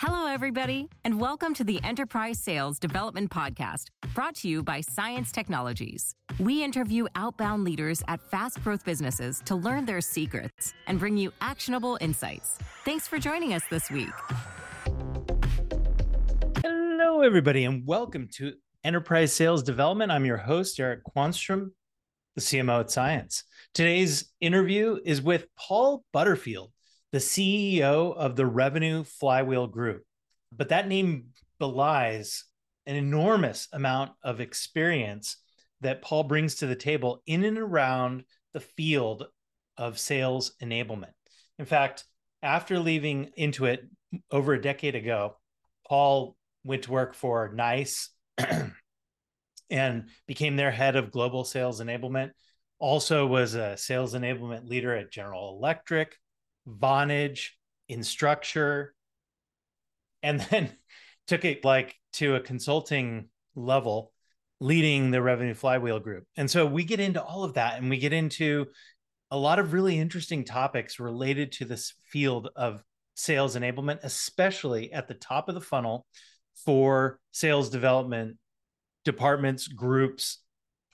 Hello, everybody, and welcome to the Enterprise Sales Development Podcast, brought to you by Cience Technologies. We interview outbound leaders at fast growth businesses to learn their secrets and bring you actionable insights. Thanks for joining us this week. Hello, everybody, and welcome to Enterprise Sales Development. I'm your host, Eric Quanstrom, the CMO at Cience. Today's interview is with Paul Butterfield the CEO of the Revenue Flywheel Group. But that name belies an enormous amount of experience that Paul brings to the table in and around the field of sales enablement. In fact, after leaving Intuit over a decade ago, Paul went to work for NICE and became their head of global sales enablement. Also was a sales enablement leader at General Electric, Vonage, Instructure, and then took it like to a consulting level, leading the Revenue Flywheel Group. And so we get into all of that and we get into a lot of really interesting topics related to this field of sales enablement, especially at the top of the funnel for sales development departments, groups,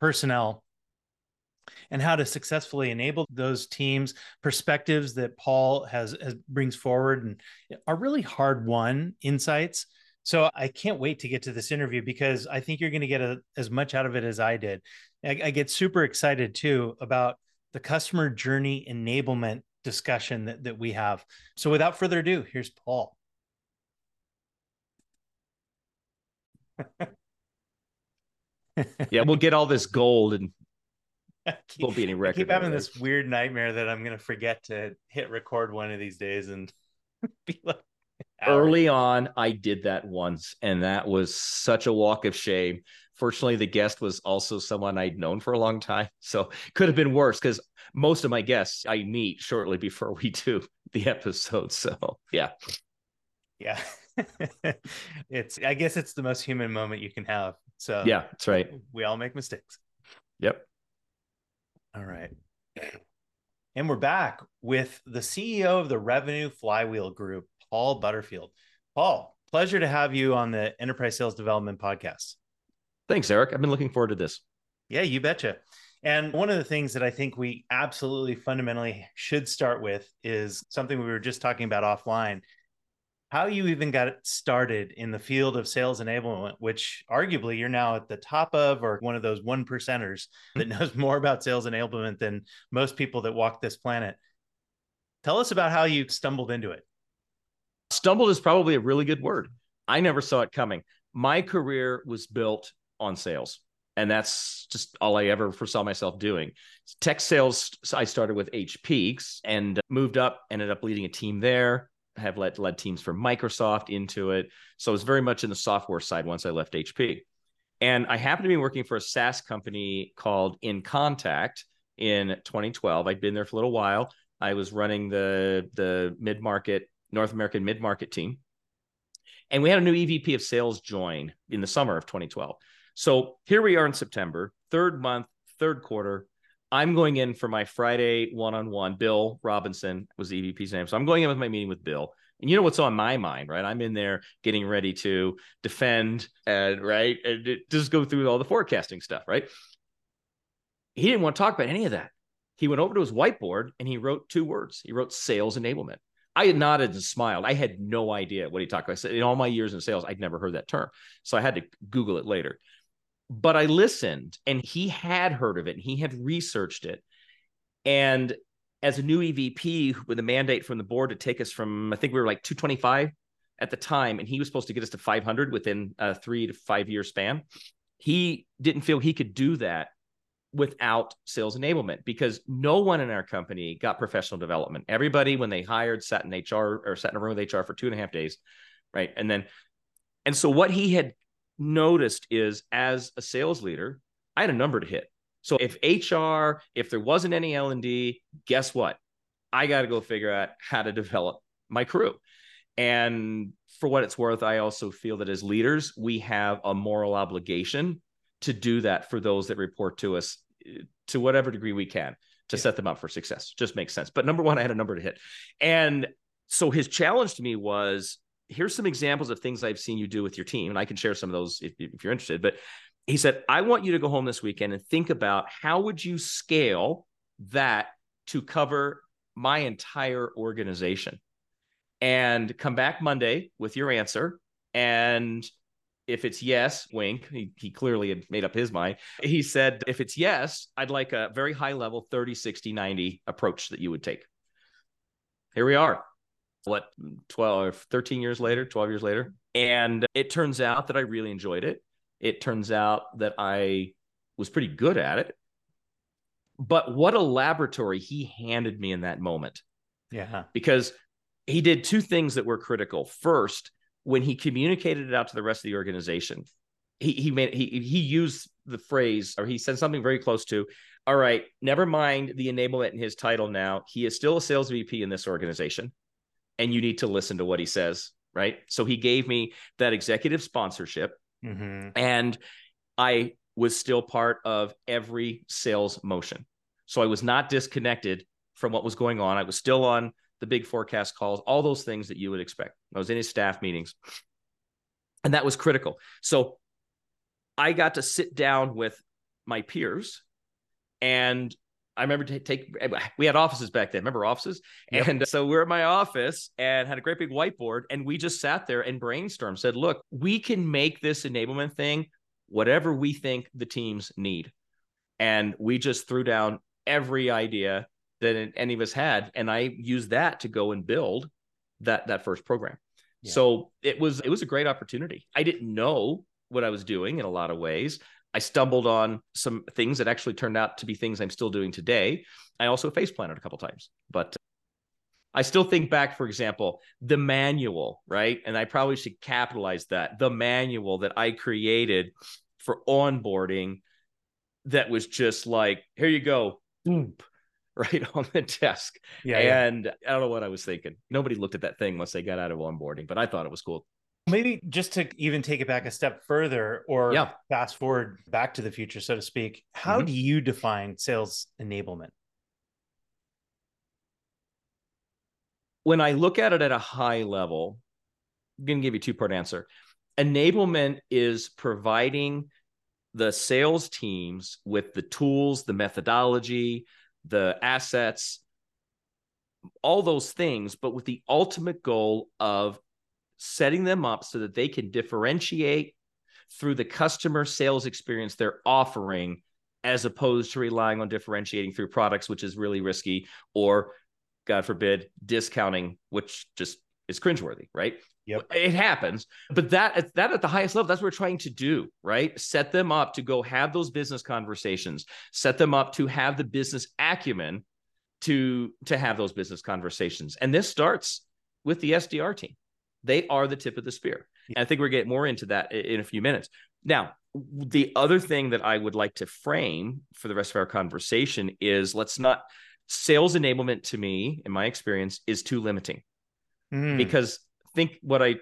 personnel and how to successfully enable those teams perspectives that paul has, has brings forward and are really hard won insights. So i can't wait to get to this interview because i think you're going to get a, as much out of it as i did. I, I get super excited too about the customer journey enablement discussion that, that we have. So without further ado here's paul. Yeah, we'll get all this gold and keep, won't be any record. I keep having this weird nightmare that I'm going to forget to hit record one of these days and be like. Early on, I did that once, and that was such a walk of shame. Fortunately, the guest was also someone I'd known for a long time, so could have been worse because most of my guests I meet shortly before we do the episode. So, yeah, yeah, it's. I guess it's the most human moment you can have. So, yeah, that's right. We all make mistakes. Yep. All right. And we're back with the CEO of the Revenue Flywheel Group, Paul Butterfield. Paul, pleasure to have you on the Enterprise Sales Development Podcast. Thanks, Eric. I've been looking forward to this. Yeah, you betcha. And one of the things that I think we absolutely fundamentally should start with is something we were just talking about offline how you even got started in the field of sales enablement, which arguably you're now at the top of, or one of those one percenters hmm. that knows more about sales enablement than most people that walk this planet. Tell us about how you stumbled into it. Stumbled is probably a really good word. I never saw it coming. My career was built on sales. And that's just all I ever foresaw myself doing. Tech sales, I started with HP and moved up, ended up leading a team there have led led teams for Microsoft Intuit. So I was very much in the software side once I left HP. And I happened to be working for a SaaS company called InContact in 2012. I'd been there for a little while. I was running the the mid market North American mid market team, and we had a new EVP of sales join in the summer of 2012. So here we are in September, third month, third quarter. I'm going in for my Friday one on one. Bill Robinson was the EVP's name. So I'm going in with my meeting with Bill. And you know what's on my mind, right? I'm in there getting ready to defend and right and just go through all the forecasting stuff, right? He didn't want to talk about any of that. He went over to his whiteboard and he wrote two words. He wrote sales enablement. I had nodded and smiled. I had no idea what he talked about. I said, in all my years in sales, I'd never heard that term. So I had to Google it later but I listened and he had heard of it and he had researched it. And as a new EVP with a mandate from the board to take us from, I think we were like 225 at the time, and he was supposed to get us to 500 within a three to five year span. He didn't feel he could do that without sales enablement because no one in our company got professional development. Everybody, when they hired, sat in HR or sat in a room with HR for two and a half days, right? And then, and so what he had noticed is as a sales leader, I had a number to hit. So if HR, if there wasn't any L&D, guess what? I got to go figure out how to develop my crew. And for what it's worth, I also feel that as leaders, we have a moral obligation to do that for those that report to us eh, to whatever degree we can to yeah. set them up for success. Just makes sense. But number one, I had a number to hit. And so his challenge to me was here's some examples of things I've seen you do with your team. And I can share some of those if, if you're interested. But he said, I want you to go home this weekend and think about how would you scale that to cover my entire organization and come back Monday with your answer. And if it's yes, wink, he, he clearly had made up his mind. He said, if it's yes, I'd like a very high level 30, 60, 90 approach that you would take. Here we are. What, 12, 13 years later, 12 years later. And it turns out that I really enjoyed it. It turns out that I was pretty good at it. But what a laboratory he handed me in that moment. Yeah. Because he did two things that were critical. First, when he communicated it out to the rest of the organization, he he made he he used the phrase or he said something very close to, all right, never mind the enablement in his title now. He is still a sales VP in this organization. And you need to listen to what he says. Right. So he gave me that executive sponsorship. Mm-hmm. And I was still part of every sales motion. So I was not disconnected from what was going on. I was still on the big forecast calls, all those things that you would expect. I was in his staff meetings. And that was critical. So I got to sit down with my peers and I remember to take eh, we had offices back then. Remember offices? Yep. And uh, so we're at my office and had a great big whiteboard and we just sat there and brainstormed, said, look, we can make this enablement thing whatever we think the teams need. And we just threw down every idea that any of us had. And I used that to go and build that that first program. Yeah. So it was it was a great opportunity. I didn't know what I was doing in a lot of ways. I stumbled on some things that actually turned out to be things I'm still doing today. I also face planted a couple times, but uh, I still think back, for example, the manual, right? And I probably should capitalize that the manual that I created for onboarding that was just like, here you go, boom, right on the desk. Yeah, and yeah. I don't know what I was thinking. Nobody looked at that thing once they got out of onboarding, but I thought it was cool. Maybe just to even take it back a step further or yeah. fast forward back to the future, so to speak, how mm-hmm. do you define sales enablement? When I look at it at a high level, I'm going to give you a two part answer. Enablement is providing the sales teams with the tools, the methodology, the assets, all those things, but with the ultimate goal of setting them up so that they can differentiate through the customer sales experience they're offering as opposed to relying on differentiating through products which is really risky or god forbid discounting which just is cringeworthy right Yep. It happens, but that that at the highest level, that's what we're trying to do, right? Set them up to go have those business conversations, set them up to have the business acumen to to have those business conversations. And this starts with the SDR team. They are the tip of the spear. And I think we're getting more into that in a few minutes. Now, the other thing that I would like to frame for the rest of our conversation is let's not sales enablement to me, in my experience, is too limiting. Mm. Because think what I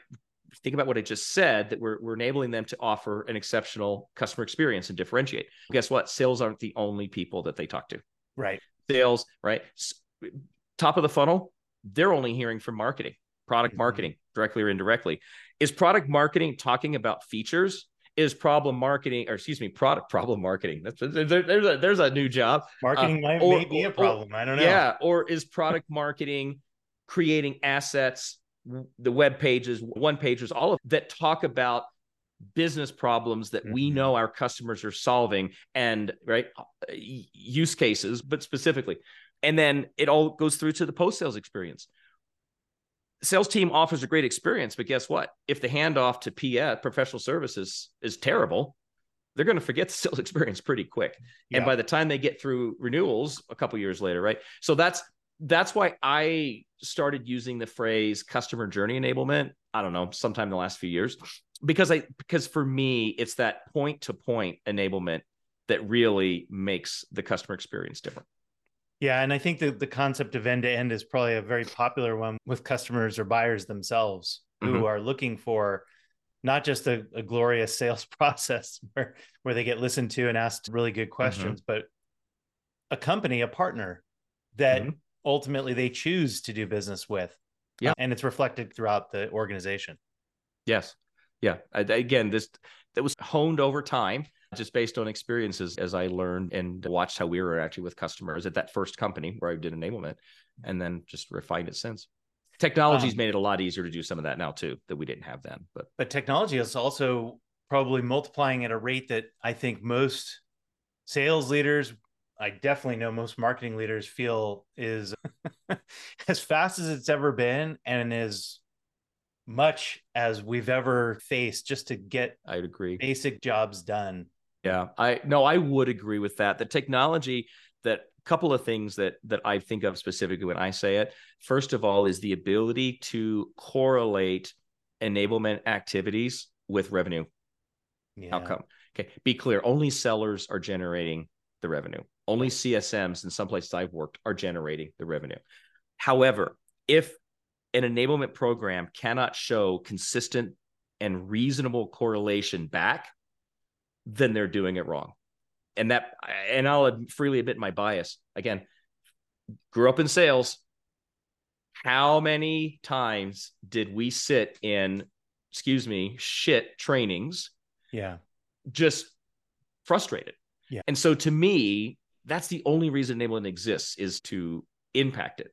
think about what I just said that we're, we're enabling them to offer an exceptional customer experience and differentiate. Guess what? Sales aren't the only people that they talk to. Right. Sales, right? Top of the funnel, they're only hearing from marketing, product mm-hmm. marketing, directly or indirectly. Is product marketing talking about features? Is problem marketing, or excuse me, product problem marketing? That's there, there's a there's a new job. Marketing uh, might, or, may be a problem. Or, I don't know. Yeah, or is product marketing creating assets the web pages, one pages, all of that talk about business problems that mm-hmm. we know our customers are solving and right use cases, but specifically. And then it all goes through to the post sales experience. Sales team offers a great experience, but guess what? If the handoff to PS professional services is terrible, they're going to forget the sales experience pretty quick. Yeah. And by the time they get through renewals a couple years later, right? So that's that's why I started using the phrase customer journey enablement. I don't know, sometime in the last few years, because I because for me it's that point to point enablement that really makes the customer experience different. Yeah, and I think that the concept of end to end is probably a very popular one with customers or buyers themselves who mm-hmm. are looking for not just a, a, glorious sales process where where they get listened to and asked really good mm-hmm. questions, mm-hmm. but a company, a partner that mm-hmm ultimately they choose to do business with Yeah. and it's reflected throughout the organization. Yes. Yeah. Again, this that was honed over time, just based on experiences as I learned and watched how we were actually with customers at that first company where I did enablement, and then just refined it since. Technology's Um, made it a lot easier to do some of that now too that we didn't have then. But But technology is also probably multiplying at a rate that I think most sales leaders, I definitely know most marketing leaders feel is as fast as it's ever been and as much as we've ever faced just to get I'd agree. basic jobs done. Yeah, I no, I would agree with that. The technology that couple of things that that I think of specifically when I say it. First of all, is the ability to correlate enablement activities with revenue Yeah. outcome. Okay, be clear. Only sellers are generating the revenue. Only CSMs in some places I've worked are generating the revenue. However, if an enablement program cannot show consistent and reasonable correlation back, then they're doing it wrong. And that, and I'll freely admit my bias. Again, grew up in sales. How many times did we sit in, excuse me, shit trainings Yeah. just frustrated. Yeah. And so to me, that's the only reason enablement exists is to impact it.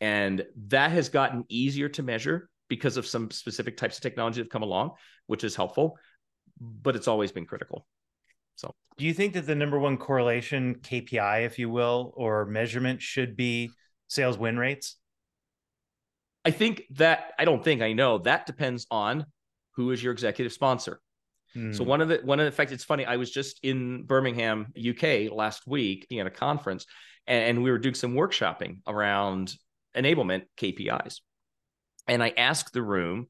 And that has gotten easier to measure because of some specific types of technology that have come along, which is helpful, but it's always been critical. So, do you think that the number one correlation KPI, if you will, or measurement should be sales win rates? I think that I don't think I know that depends on who is your executive sponsor. So Hmm. one of the one of the fact it's funny. I was just in Birmingham, UK last week at a conference, and, and we were doing some workshopping around enablement KPIs. And I asked the room,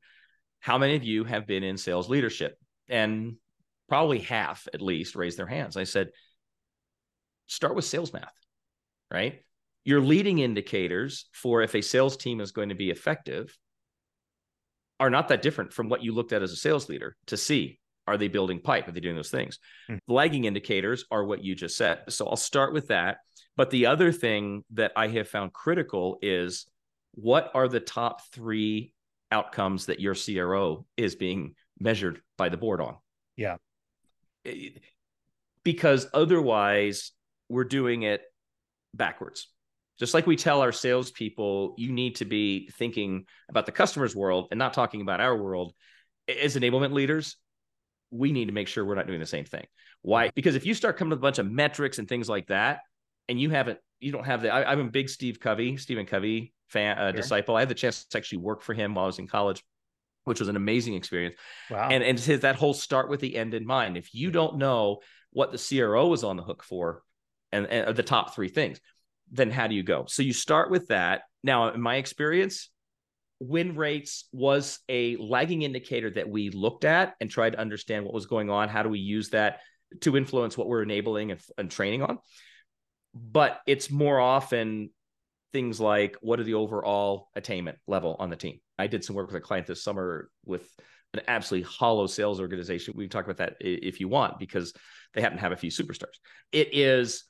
how many of you have been in sales leadership? And probably half at least raised their hands. I said, start with sales math, right? Your leading indicators for if a sales team is going to be effective are not that different from what you looked at as a sales leader to see are they building pipe? Are they doing those things? Hmm. Lagging indicators are what you just said. So I'll start with that. But the other thing that I have found critical is what are the top three outcomes that your CRO is being measured by the board on? Yeah. It- Because otherwise, we're doing it backwards. Just like we tell our salespeople, you need to be thinking about the customer's world and not talking about our world. As enablement leaders, we need to make sure we're not doing the same thing. Why? Because if you start coming with a bunch of metrics and things like that, and you haven't, you don't have the. I, I'm a big Steve Covey, Stephen Covey fan, uh, Sure. disciple. I had the chance to actually work for him while I was in college, which was an amazing experience Wow. and and his, that whole start with the end in mind. If you don't know what the CRO is on the hook for, and, and uh, the top three things, then how do you go? So you start with that. Now, in my experience, win rates was a lagging indicator that we looked at and tried to understand what was going on. How do we use that to influence what we're enabling and, and training on? But it's more often things like what are the overall attainment level on the team? I did some work with a client this summer with an absolutely hollow sales organization. We can talk about that if you want, because they happen to have a few superstars. It is,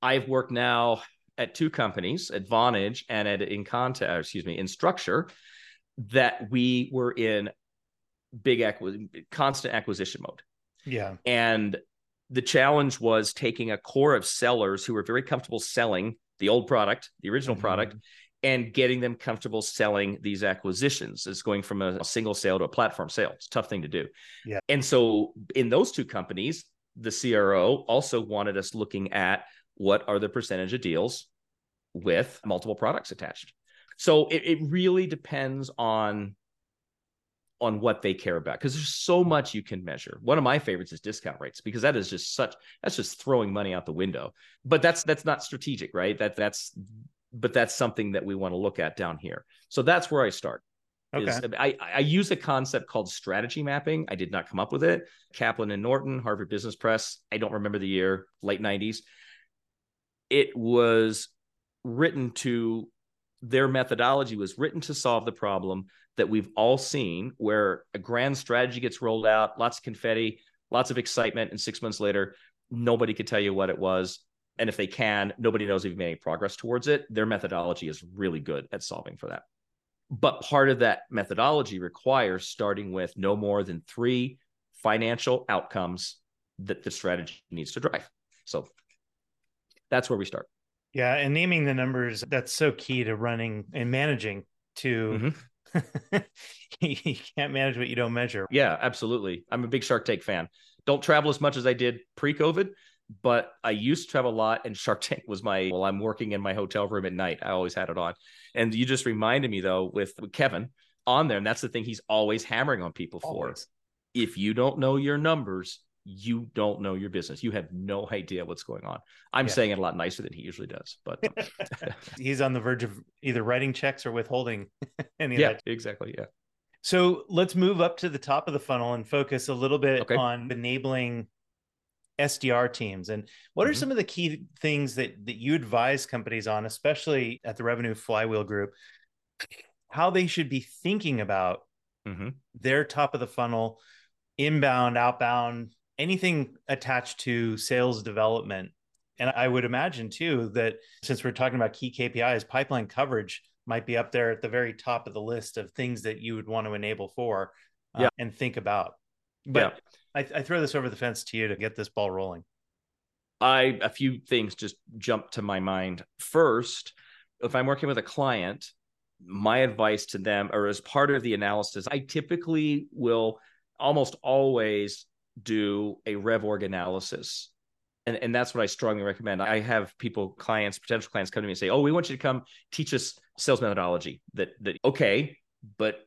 I've worked now at two companies, Advantage and at InContact, excuse me, Instructure, that we were in big constant acquisition mode. yeah. And the challenge was taking a core of sellers who were very comfortable selling the old product, the original product, Mhm. And getting them comfortable selling these acquisitions. It's going from a single sale to a platform sale. It's a tough thing to do. Yeah. And so in those two companies, the CRO also wanted us looking at what are the percentage of deals with multiple products attached. So it, it really depends on on what they care about because there's so much you can measure. One of my favorites is discount rates because that is just such that's just throwing money out the window. But that's that's not strategic, right? That that's but that's something that we want to look at down here. So that's where I start. Okay. Is I, I use a concept called strategy mapping. I did not come up with it. Kaplan and Norton, Harvard Business Press. I don't remember the year, late 90s. It was written to their methodology was written to solve the problem that we've all seen where a grand strategy gets rolled out, lots of confetti, lots of excitement, and six months later, nobody could tell you what it was. And if they can, nobody knows if you've made any progress towards it. Their methodology is really good at solving for that. But part of that methodology requires starting with no more than three financial outcomes that the strategy needs to drive. So that's where we start. Yeah, and naming the numbers that's so key to running and managing to mm-hmm. you can't manage what you don't measure. Yeah, absolutely. I'm a big Shark Tank fan. Don't travel as much as I did pre-COVID, but I used to travel a lot and Shark Tank was my well, I'm working in my hotel room at night. I always had it on. And you just reminded me though with, with Kevin on there, and that's the thing he's always hammering on people always. for. If you don't know your numbers, you don't know your business. You have no idea what's going on. I'm yeah. saying it a lot nicer than he usually does, but he's on the verge of either writing checks or withholding any yeah, that. exactly. Yeah. So let's move up to the top of the funnel and focus a little bit okay. on enabling SDR teams. And what mm-hmm. are some of the key things that that you advise companies on, especially at the Revenue Flywheel Group, how they should be thinking about mm-hmm. their top of the funnel, inbound, outbound, anything attached to sales development. And I would imagine too that since we're talking about key KPIs, pipeline coverage might be up there at the very top of the list of things that you would want to enable for uh, yeah. and think about. But yeah. I, I throw this over the fence to you to get this ball rolling. I a few things just jump to my mind. First, if I'm working with a client, my advice to them, or as part of the analysis, I typically will almost always do a rev org analysis. And, and that's what I strongly recommend. I have people, clients, potential clients come to me and say, Oh, we want you to come teach us sales methodology. That that okay, but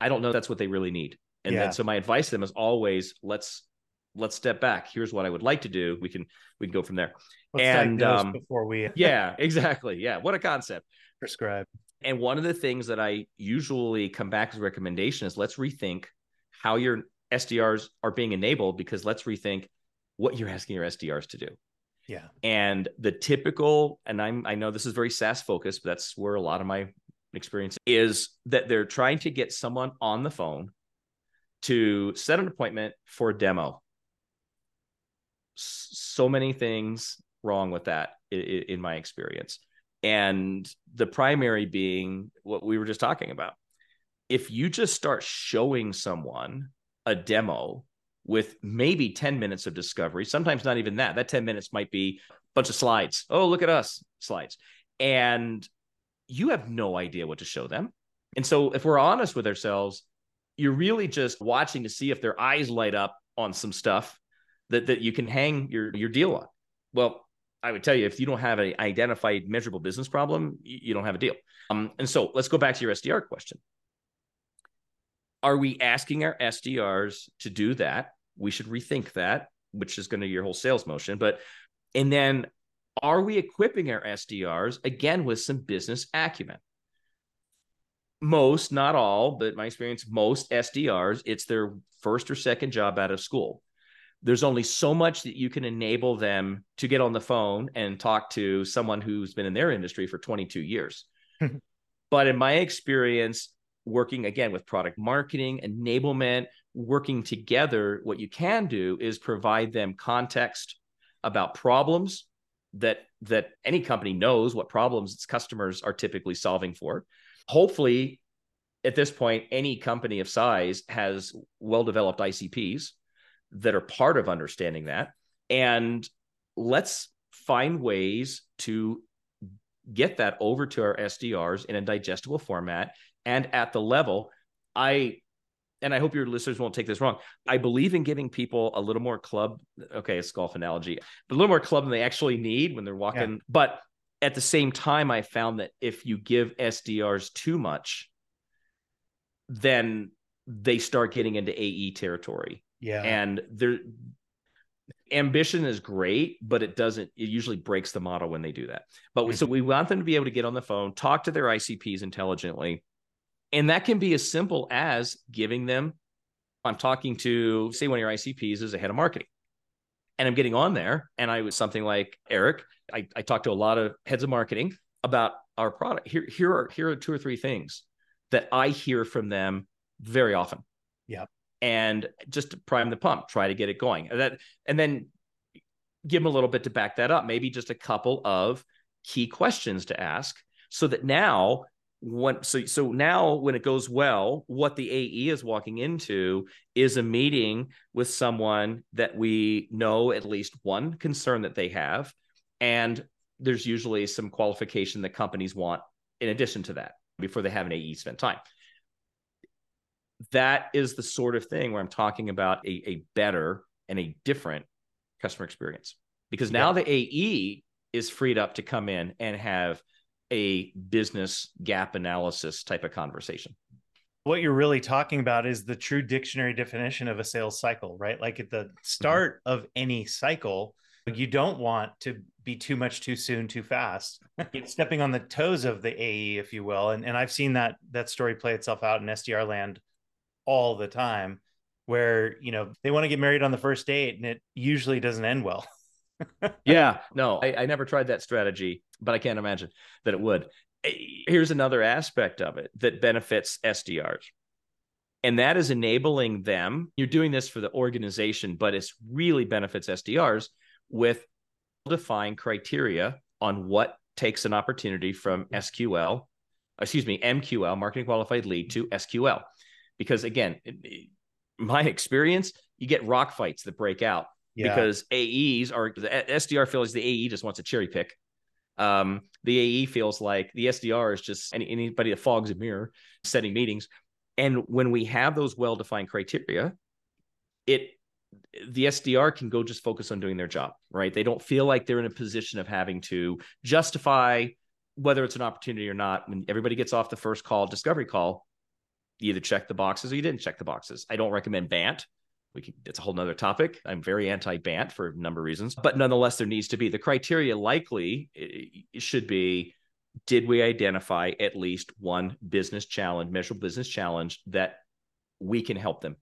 I don't know that's what they really need. And yeah. then so my advice to them is always let's let's step back. Here's what I would like to do. We can we can go from there. Let's and um, before we yeah, exactly. Yeah. What a concept. Prescribe. And one of the things that I usually come back as a recommendation is let's rethink how your SDRs are being enabled because let's rethink what you're asking your SDRs to do. Yeah. And the typical, and I'm I know this is very SaaS focused, but that's where a lot of my experience is that they're trying to get someone on the phone to set an appointment for a demo. So many things wrong with that in my experience. And the primary being what we were just talking about. If you just start showing someone a demo with maybe 10 minutes of discovery, sometimes not even that. That 10 minutes might be a bunch of slides. Oh, look at us, slides. And you have no idea what to show them. And so, if we're honest with ourselves, you're really just watching to see if their eyes light up on some stuff that, that you can hang your, your deal on. Well, I would tell you, if you don't have an identified measurable business problem, you don't have a deal. Um, and so let's go back to your SDR question are we asking our SDRs to do that? We should rethink that, which is going to your whole sales motion. But and then are we equipping our SDRs again with some business acumen? Most, not all, but my experience, most SDRs, it's their first or second job out of school. There's only so much that you can enable them to get on the phone and talk to someone who's been in their industry for 22 years. but in my experience, working again with product marketing, enablement, working together, what you can do is provide them context about problems that that any company knows what problems its customers are typically solving for. Hopefully, at this point, any company of size has well-developed ICPs that are part of understanding that. And let's find ways to get that over to our SDRs in a digestible format and at the level. I and I hope your listeners won't take this wrong. I believe in giving people a little more club. Okay, it's golf analogy, but a little more club than they actually need when they're walking. Yeah. But at the same time, I found that if you give SDRs too much, then they start getting into AE territory. Yeah. And their ambition is great, but it doesn't, it usually breaks the model when they do that. But mm-hmm. so we want them to be able to get on the phone, talk to their ICPs intelligently, and that can be as simple as giving them, I'm talking to, say, one of your ICPs is a head of marketing. And I'm getting on there, and I was something like Eric. I, I talked to a lot of heads of marketing about our product. Here, here are here are two or three things that I hear from them very often. Yeah. And just to prime the pump, try to get it going. And that and then give them a little bit to back that up. Maybe just a couple of key questions to ask so that now so so now when it goes well what the ae is walking into is a meeting with someone that we know at least one concern that they have and there's usually some qualification that companies want in addition to that before they have an ae spend time that is the sort of thing where i'm talking about a, a better and a different customer experience because now yeah. the ae is freed up to come in and have a business gap analysis type of conversation. What you're really talking about is the true dictionary definition of a sales cycle, right? Like at the start mm-hmm. of any cycle, you don't want to be too much too soon, too fast. stepping on the toes of the AE, if you will. And, and I've seen that that story play itself out in SDR land all the time where, you know, they want to get married on the first date and it usually doesn't end well. Yeah, no, I, I never tried that strategy, but I can't imagine that it would. Eh, here's another aspect of it that benefits SDRs. And that is enabling them. You're doing this for the organization, but it's really benefits SDRs with defined criteria on what takes an opportunity from SQL, excuse me, MQL, marketing qualified lead, to SQL. Because again, my experience, you get rock fights that break out yeah. because AEs are the SDR feels the AE just wants a cherry pick. Um, the AE feels like the SDR is just any, anybody that fogs a mirror setting meetings. And when we have those well defined criteria, it the SDR can go just focus on doing their job, right? They don't feel like they're in a position of having to justify whether it's an opportunity or not. When everybody gets off the first call, discovery call, you either check the boxes or you didn't check the boxes. I don't recommend BANT we can it's a whole nother topic. I'm very anti-bant for a number of reasons but nonetheless there needs to be the criteria likely should be did we identify at least one business challenge measurable business challenge that we can help them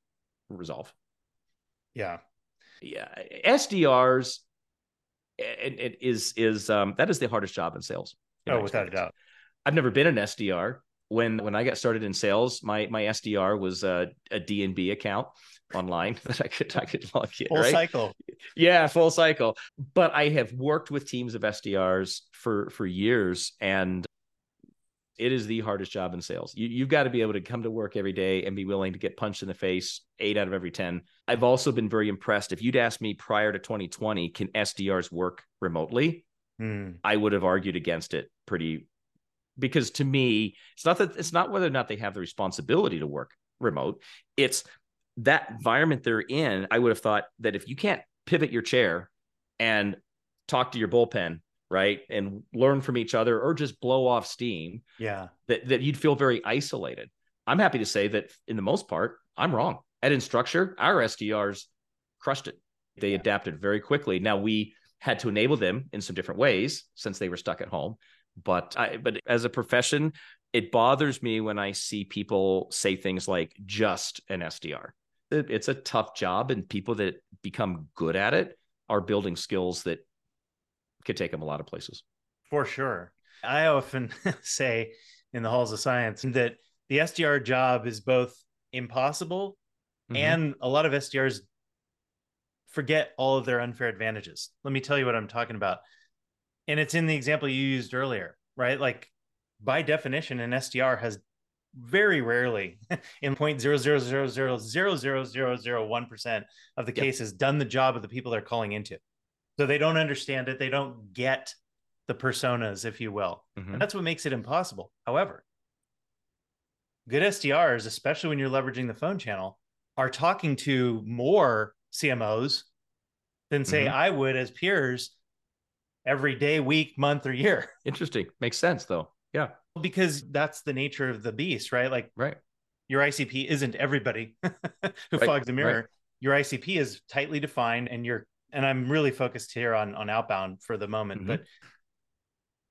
resolve? Yeah. Yeah sdrs it, it is is um that is the hardest job in sales in oh without a doubt. I've never been an sdr when when i got started in sales my my sdr was a, a d&b account online that I could I could log in. Full right? cycle. Yeah, full cycle. But I have worked with teams of SDRs for for years, and it is the hardest job in sales. You, you've got to be able to come to work every day and be willing to get punched in the face eight out of every 10. I've also been very impressed. If you'd asked me prior to 2020, can SDRs work remotely? Hmm. I would have argued against it pretty because to me, it's not that it's not whether or not they have the responsibility to work remote. It's that environment they're in, I would have thought that if you can't pivot your chair and talk to your bullpen, right, and learn from each other or just blow off steam, yeah, that that you'd feel very isolated. I'm happy to say that in the most part, I'm wrong. At Instructure, our SDRs crushed it. They yeah. adapted very quickly. Now we had to enable them in some different ways since they were stuck at home. But I, but as a profession, it bothers me when I see people say things like just an SDR it's a tough job and people that become good at it are building skills that could take them a lot of places. For sure. I often say in the halls of Cience that the sdr job is both impossible mm-hmm. and a lot of sdrs forget all of their unfair advantages. Let me tell you what i'm talking about and it's in the example you used earlier right like by definition an sdr has very rarely in point zero zero zero zero zero zero zero zero one percent of the yep. cases done the job of the people they're calling into so they don't understand it they don't get the personas if you will mm-hmm. and that's what makes it impossible however good sdrs especially when you're leveraging the phone channel are talking to more cmos than say mm-hmm. i would as peers every day, week, month, or year. Interesting. Makes sense though. Yeah because that's the nature of the beast, right? Like, right. Your ICP isn't everybody who right. fogs a mirror. Right. Your ICP is tightly defined, and you're and I'm really focused here on on outbound for the moment, mm-hmm. but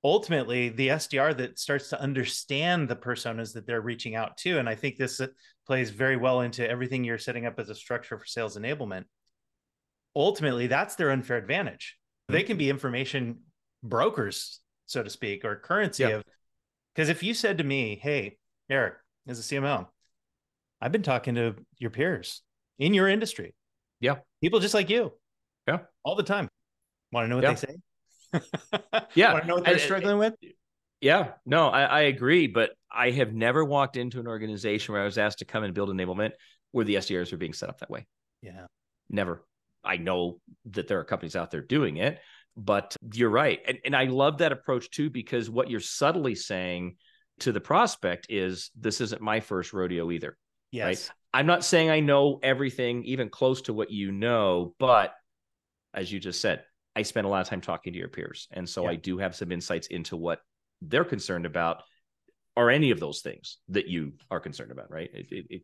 ultimately the SDR that starts to understand the personas that they're reaching out to, and I think this plays very well into everything you're setting up as a structure for sales enablement. Ultimately, that's their unfair advantage. Mm-hmm. They can be information brokers, so to speak, or currency yep. of because if you said to me, hey, Eric, as a CMO, I've been talking to your peers in your industry. Yeah. People just like you. Yeah. All the time. Want to know what yeah. they say? yeah. Want to know what they're struggling with? Yeah, no, I, I agree, but I have never walked into an organization where I was asked to come and build enablement where the SDRs are being set up that way. Yeah. Never. I know that there are companies out there doing it, but you're right. And, and I love that approach too, because what you're subtly saying to the prospect is this isn't my first rodeo either. Yes. Right? I'm not saying I know everything, even close to what you know, but as you just said, I spend a lot of time talking to your peers. And so Yeah. I do have some insights into what they're concerned about or any of those things that you are concerned about, right? It, it, it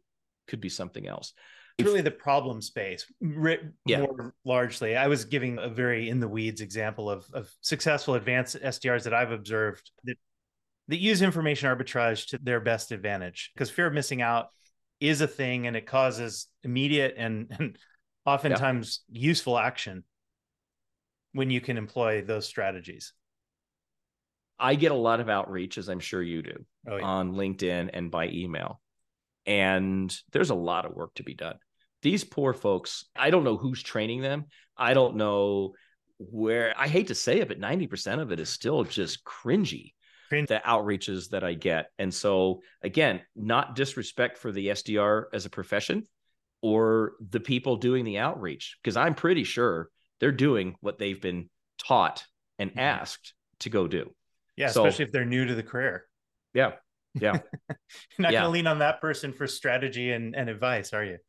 could be something else. It's really the problem space ri- Yeah. more largely. I was giving a very in the weeds example of, of successful advanced SDRs that I've observed that, that use information arbitrage to their best advantage because fear of missing out is a thing and it causes immediate and, and oftentimes useful action when you can employ those strategies. I get a lot of outreach, as I'm sure you do, Oh, yeah. on LinkedIn and by email. And there's a lot of work to be done. These poor folks, I don't know who's training them. I don't know where, I hate to say it, but 90% of it is still just cringy, Cringe. the outreaches that I get. And so, again, not disrespect for the SDR as a profession or the people doing the outreach, because I'm pretty sure they're doing what they've been taught and Mhm. asked to go do. yeah, so- especially if they're new to the career. Yeah. Yeah. You're not Yeah. going to lean on that person for strategy and, and advice, are you?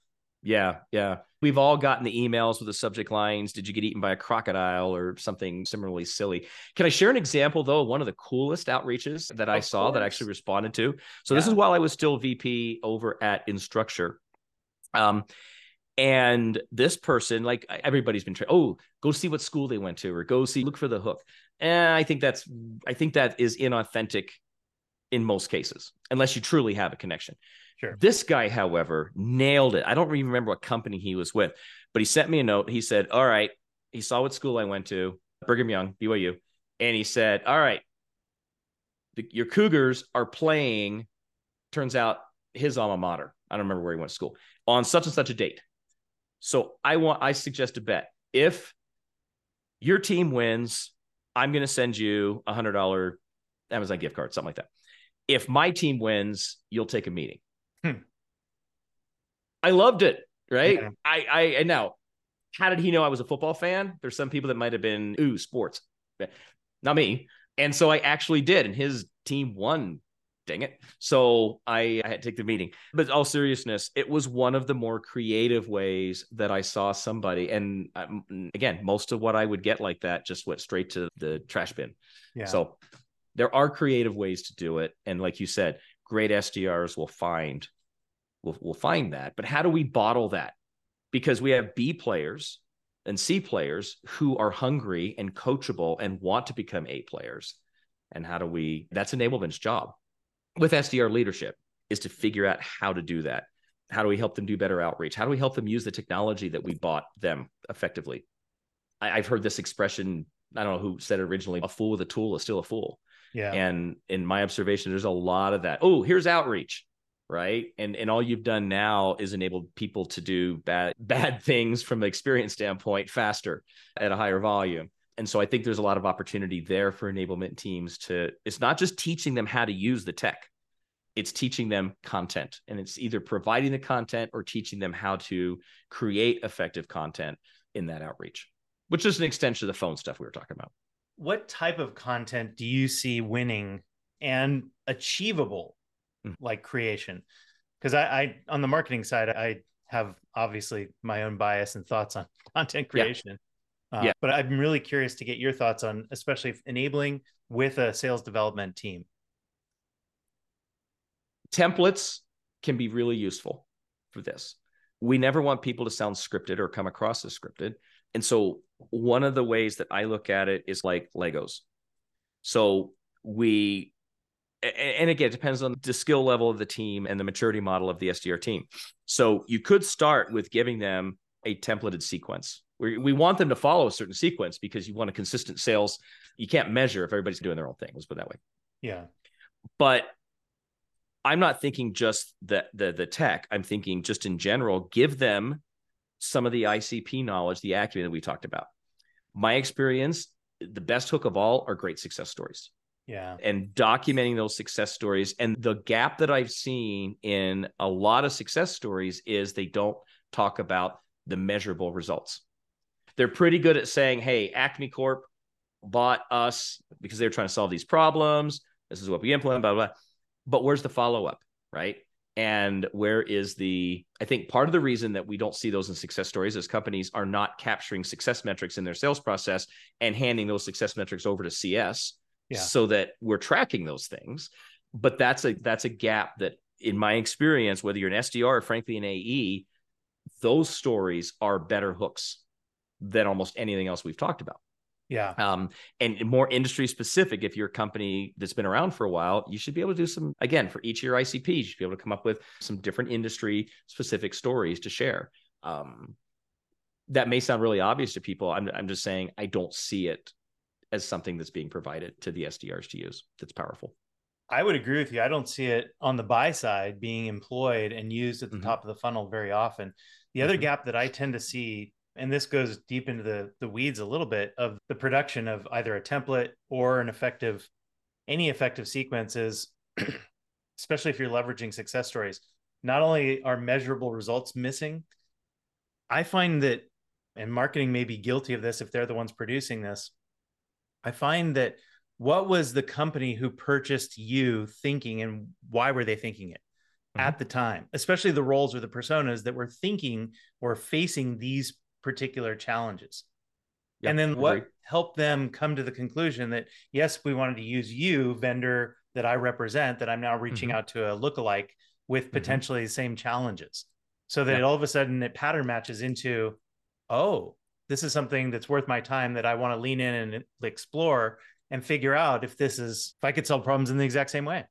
Yeah, yeah. We've all gotten the emails with the subject lines, did you get eaten by a crocodile or something similarly silly? Can I share an example though, of one of the coolest outreaches that I Of saw that I actually responded to? So this is while I was still VP over at Instructure. Um and this person, like everybody's been trained, oh, go see what school they went to, or go see, look for the hook. And I think that's, I think that is inauthentic in most cases, unless you truly have a connection. Sure. This guy, however, nailed it. I don't even remember what company he was with, but he sent me a note. He said, All right, he saw what school I went to, Brigham Young, BYU. And he said, All right, the, your Cougars are playing, turns out his alma mater. I don't remember where he went to school on such and such a date. So I want, I suggest a bet. If your team wins, I'm going to send you a hundred dollar Amazon gift card, something like that. If my team wins, you'll take a meeting. Hmm. I loved it. Right. Yeah. I, I, and now, how did he know I was a football fan? There's some people that might have been, ooh, sports. Not me. And so I actually did. And his team won. Dang it. So I, I had to take the meeting. But all seriousness, it was one of the more creative ways that I saw somebody. And um, again, most of what I would get like that just went straight to the trash bin. Yeah. So there are creative ways to do it. And like you said, great SDRs will find will will find that. But how do we bottle that? Because we have B players and C players who are hungry and coachable and want to become A players. And how do we that's enablement's job with SDR leadership is to figure out how to do that. How do we help them do better outreach? How do we help them use the technology that we bought them effectively? I, I've heard this expression. I don't know who said it originally. A fool with a tool is still a fool. Yeah. And in my observation, there's a lot of that. Oh, here's outreach, right? And and all you've done now is enabled people to do bad bad things from an experience standpoint faster at a higher volume. And so I think there's a lot of opportunity there for enablement teams to. It's not just teaching them how to use the tech. It's teaching them content, and it's either providing the content or teaching them how to create effective content in that outreach, which is an extension of the phone stuff we were talking about. What type of content do you see winning and achievable Mhm. like creation because I, I on the marketing side i have obviously my own bias and thoughts on content Yeah. creation Uh, Yeah. but i'm really curious to get your thoughts on especially enabling with a sales development team templates can be really useful for this. We never want people to sound scripted or come across as scripted. And so one of the ways that I look at it is like Legos. So we and again, it depends on the skill level of the team and the maturity model of the SDR team. So you could start with giving them a templated sequence. We, we want them to follow a certain sequence because you want a consistent sales. You can't measure if everybody's doing their own thing. Let's put it that way yeah but I'm not thinking just the the the tech. I'm thinking just in general, give them some of the ICP knowledge, the acumen that we talked about. My experience, the best hook of all are great success stories. Yeah. And documenting those success stories. And the gap that I've seen in a lot of success stories is they don't talk about the measurable results. They're pretty good at saying, hey, Acme Corp bought us because they were trying to solve these problems. This is what we implement, blah, blah, blah. But where's the follow up, right? And where is the, I think part of the reason that we don't see those in success stories is companies are not capturing success metrics in their sales process and handing those success metrics over to CS yeah. so that we're tracking those things. But that's a, that's a gap that in my experience, whether you're an SDR or frankly an AE, those stories are better hooks than almost anything else we've talked about. Yeah. Um, and more industry specific, if you're a company that's been around for a while, you should be able to do some, again, for each of your ICPs, you should be able to come up with some different industry specific stories to share. Um, that may sound really obvious to people. I'm, I'm just saying I don't see it as something that's being provided to the SDRs to use that's powerful. I would agree with you. I don't see it on the buy side being employed and used at the mm-hmm. top of the funnel very often. The other mm-hmm. gap that I tend to see and this goes deep into the the weeds a little bit of the production of either a template or an effective any effective sequences especially if you're leveraging success stories not only are measurable results missing i find that and marketing may be guilty of this if they're the ones producing this i find that what was the company who purchased you thinking and why were they thinking it mm-hmm. at the time especially the roles or the personas that were thinking or facing these particular challenges. Yep, and then what helped them come to the conclusion that yes, we wanted to use you, vendor that I represent, that I'm now reaching mm-hmm. out to a lookalike with mm-hmm. potentially mm-hmm. the same challenges. So that yep. all of a sudden it pattern matches into, oh, this is something that's worth my time that I want to lean in and explore and figure out if this is if I could solve problems in the exact same way.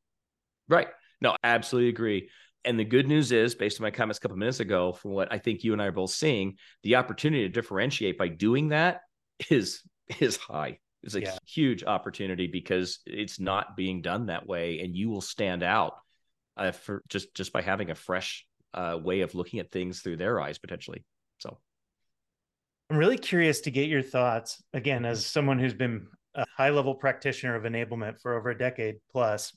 Right. No, absolutely agree. And the good news is, based on my comments a couple minutes ago, from what I think you and I are both seeing, the opportunity to differentiate by doing that is is high. It's a yeah. huge opportunity because it's not being done that way, and you will stand out uh, for just just by having a fresh uh, way of looking at things through their eyes potentially. So, I'm really curious to get your thoughts again as someone who's been a high level practitioner of enablement for over a decade plus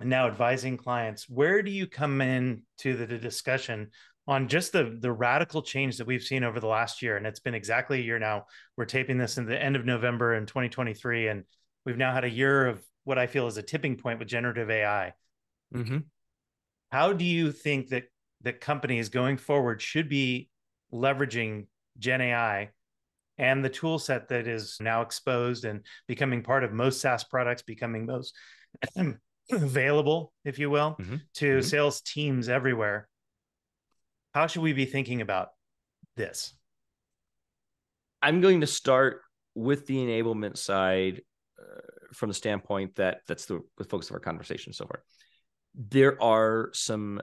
now advising clients where do you come in to the, the, discussion on just the the radical change that we've seen over the last year? And it's been exactly a year now. We're taping this in the end of november in 2023 and we've now had a year of what i feel is a tipping point with generative ai mm-hmm. how do you think that that companies going forward should be leveraging gen ai and the tool set that is now exposed and becoming part of most SaaS products, becoming most available, if you will, mm-hmm. to mm-hmm. sales teams everywhere. How should we be thinking about this? I'm going to start with the enablement side uh, from the standpoint that that's the, the focus of our conversation so far. There are some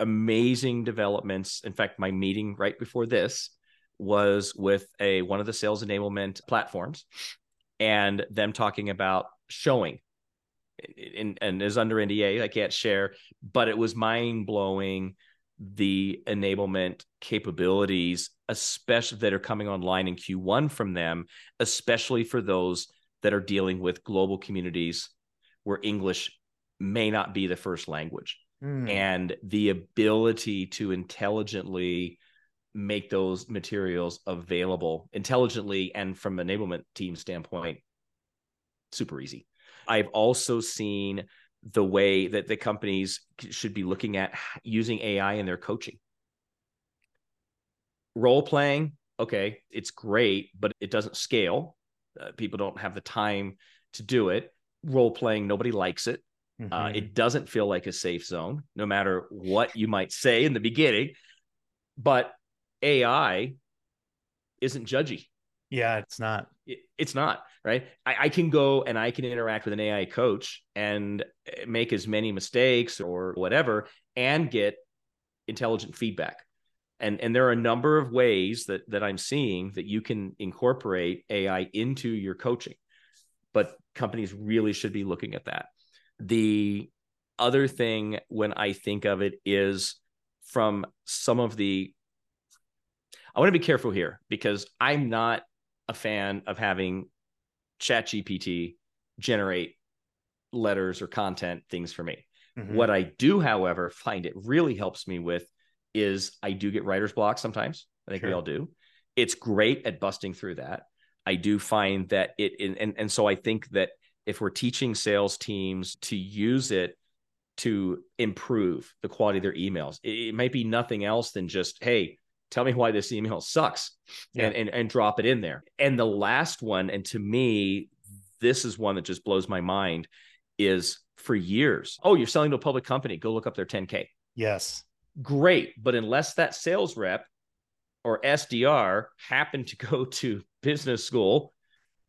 amazing developments. In fact, my meeting right before this was with a one of the sales enablement platforms and them talking about showing and, and is under NDA. I can't share, but it was mind blowing the enablement capabilities, especially that are coming online in Q1 from them, especially for those that are dealing with global communities where English may not be the first language. Mm. And the ability to intelligently make those materials available intelligently and from enablement team standpoint super easy I've also seen the way that the companies should be looking at using AI in their coaching. Role playing, okay, it's great, but it doesn't scale. Uh, people don't have the time to do it. Role playing, nobody likes it. Uh, mm-hmm. Uh, it doesn't feel like a safe zone, no matter what you might say in the beginning. But AI isn't judgy. Yeah, it's not. It, it's not right. I, I, can go and I can interact with an AI coach and eh, make as many mistakes or whatever, and get intelligent feedback. And and there are a number of ways that that I'm seeing that you can incorporate AI into your coaching, but companies really should be looking at that. The other thing when I think of it is from some of the I want to be careful here because I'm not a fan of having chat gpt generate letters or content things for me. Mhm. What I do, however, find it really helps me with is I do get writer's block sometimes. I think we all do. It's great at busting through that. I do find that it and and so I think that if we're teaching sales teams to use it to improve the quality of their emails, it, it might be nothing else than just, hey, tell me why this email sucks Yeah. and, and and drop it in there. And the last one, and to me, this is one that just blows my mind, is for years. Oh, you're selling to a public company. Go look up their 10K. Yes. Great. But unless that sales rep or SDR happened to go to business school,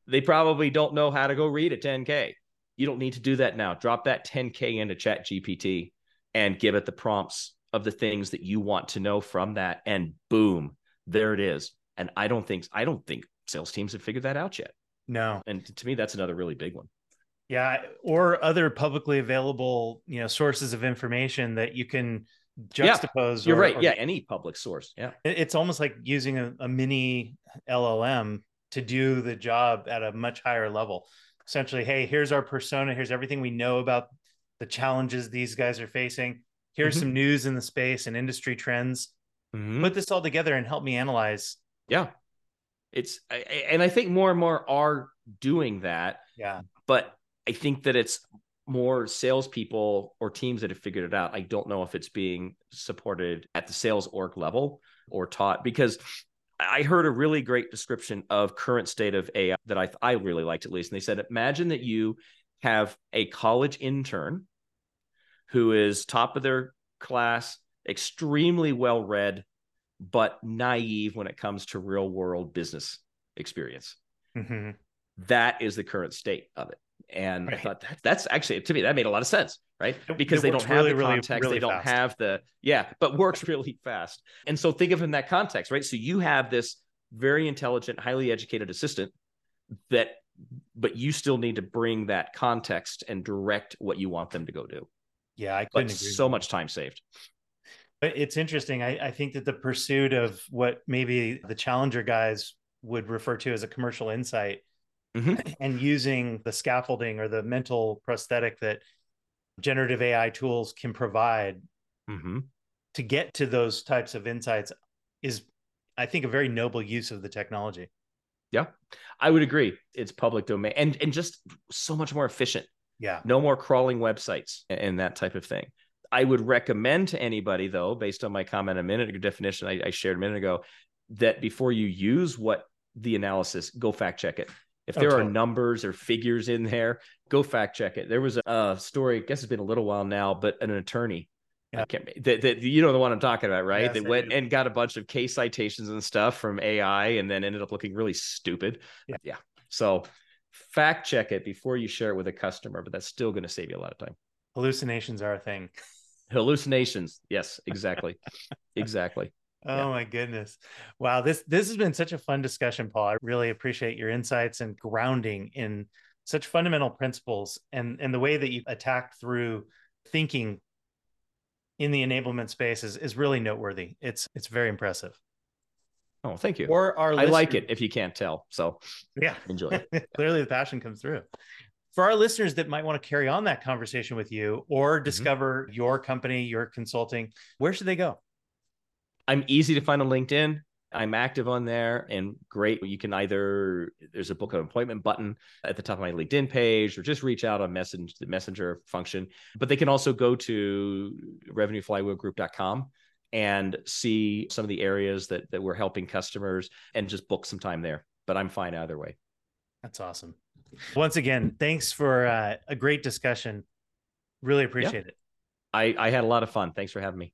they probably don't know how to go read a 10K. You don't need to do that now. Drop that 10K into Chat GPT and give it the prompts of the things that you want to know from that. And boom, there it is. And I don't think I don't think sales teams have figured that out yet. No. And to me, that's another really big one. Yeah, or other publicly available, you know, sources of information that you can juxtapose Yeah. You're or- right. or- Yeah, any public source. Yeah. it's almost like using a, a mini LLM to do the job at a much higher level. Essentially, hey, here's our persona. Here's everything we know about the challenges these guys are facing. Here's Mhm. some news in the space and industry trends. Mhm. Put this all together and help me analyze. Yeah. It's and I think more and more are doing that, Yeah. but I think that it's more salespeople or teams that have figured it out. I don't know if it's being supported at the sales org level or taught because I heard a really great description of current state of AI that I I really liked at least. And they said, imagine that you have a college intern who is top of their class, extremely well read, but naive when it comes to real world business experience. Mhm. That is the current state of it. And I thought that, that's actually to me that made a lot of sense, right? Because it they don't have really, the really, context, really they don't fast. have the yeah, but works really fast. And so think of it in that context, right? So you have this very intelligent, highly educated assistant that, but you still need to bring that context and direct what you want them to go do. Yeah, I But couldn't agree. so much time saved. But it's interesting. I, I think that the pursuit of what maybe the challenger guys would refer to as a commercial insight Mhm. and using the scaffolding or the mental prosthetic that generative AI tools can provide hmm to get to those types of insights is, I think, a very noble use of the technology. Yeah, I would agree. It's public domain and and just so much more efficient. Yeah. no more crawling websites and that type of thing. I would recommend to anybody, though, based on my comment a minute ago, definition I, I shared a minute ago, that before you use what the analysis, go fact check it. If there are numbers or figures in there, go fact check it. There was a, uh story, I guess it's been a little while now, but an attorney, Yeah. That, that you know the one I'm talking about, right? Yes, that went and got a bunch of case citations and stuff from AI, and then ended up looking really stupid. Yeah. yeah. So fact check it before you share it with a customer, but that's still going to save you a lot of time. Hallucinations are a thing. Hallucinations. Yes, exactly. exactly. Oh Yeah. my goodness. Wow, this this has been such a fun discussion, Paul. I really appreciate your insights and grounding in such fundamental principles and and the way that you attack through thinking in the enablement space is, is really noteworthy. It's it's very impressive. Oh, thank you. Or our I like it if you can't tell. So Yeah. enjoy it. Clearly the passion comes through. For our listeners that might want to carry on that conversation with you or mm-hmm. discover your company, your consulting, where should they go? I'm easy to find on LinkedIn. I'm active on there and great. You can either, there's a book an appointment button at the top of my LinkedIn page or just reach out on message, the messenger function. But they can also go to revenueflywheelgroup.com and see some of the areas that, that we're helping customers and just book some time there. But I'm fine either way. That's awesome. Once again, thanks for uh, a great discussion. Really appreciate it. I, I had a lot of fun. Thanks for having me.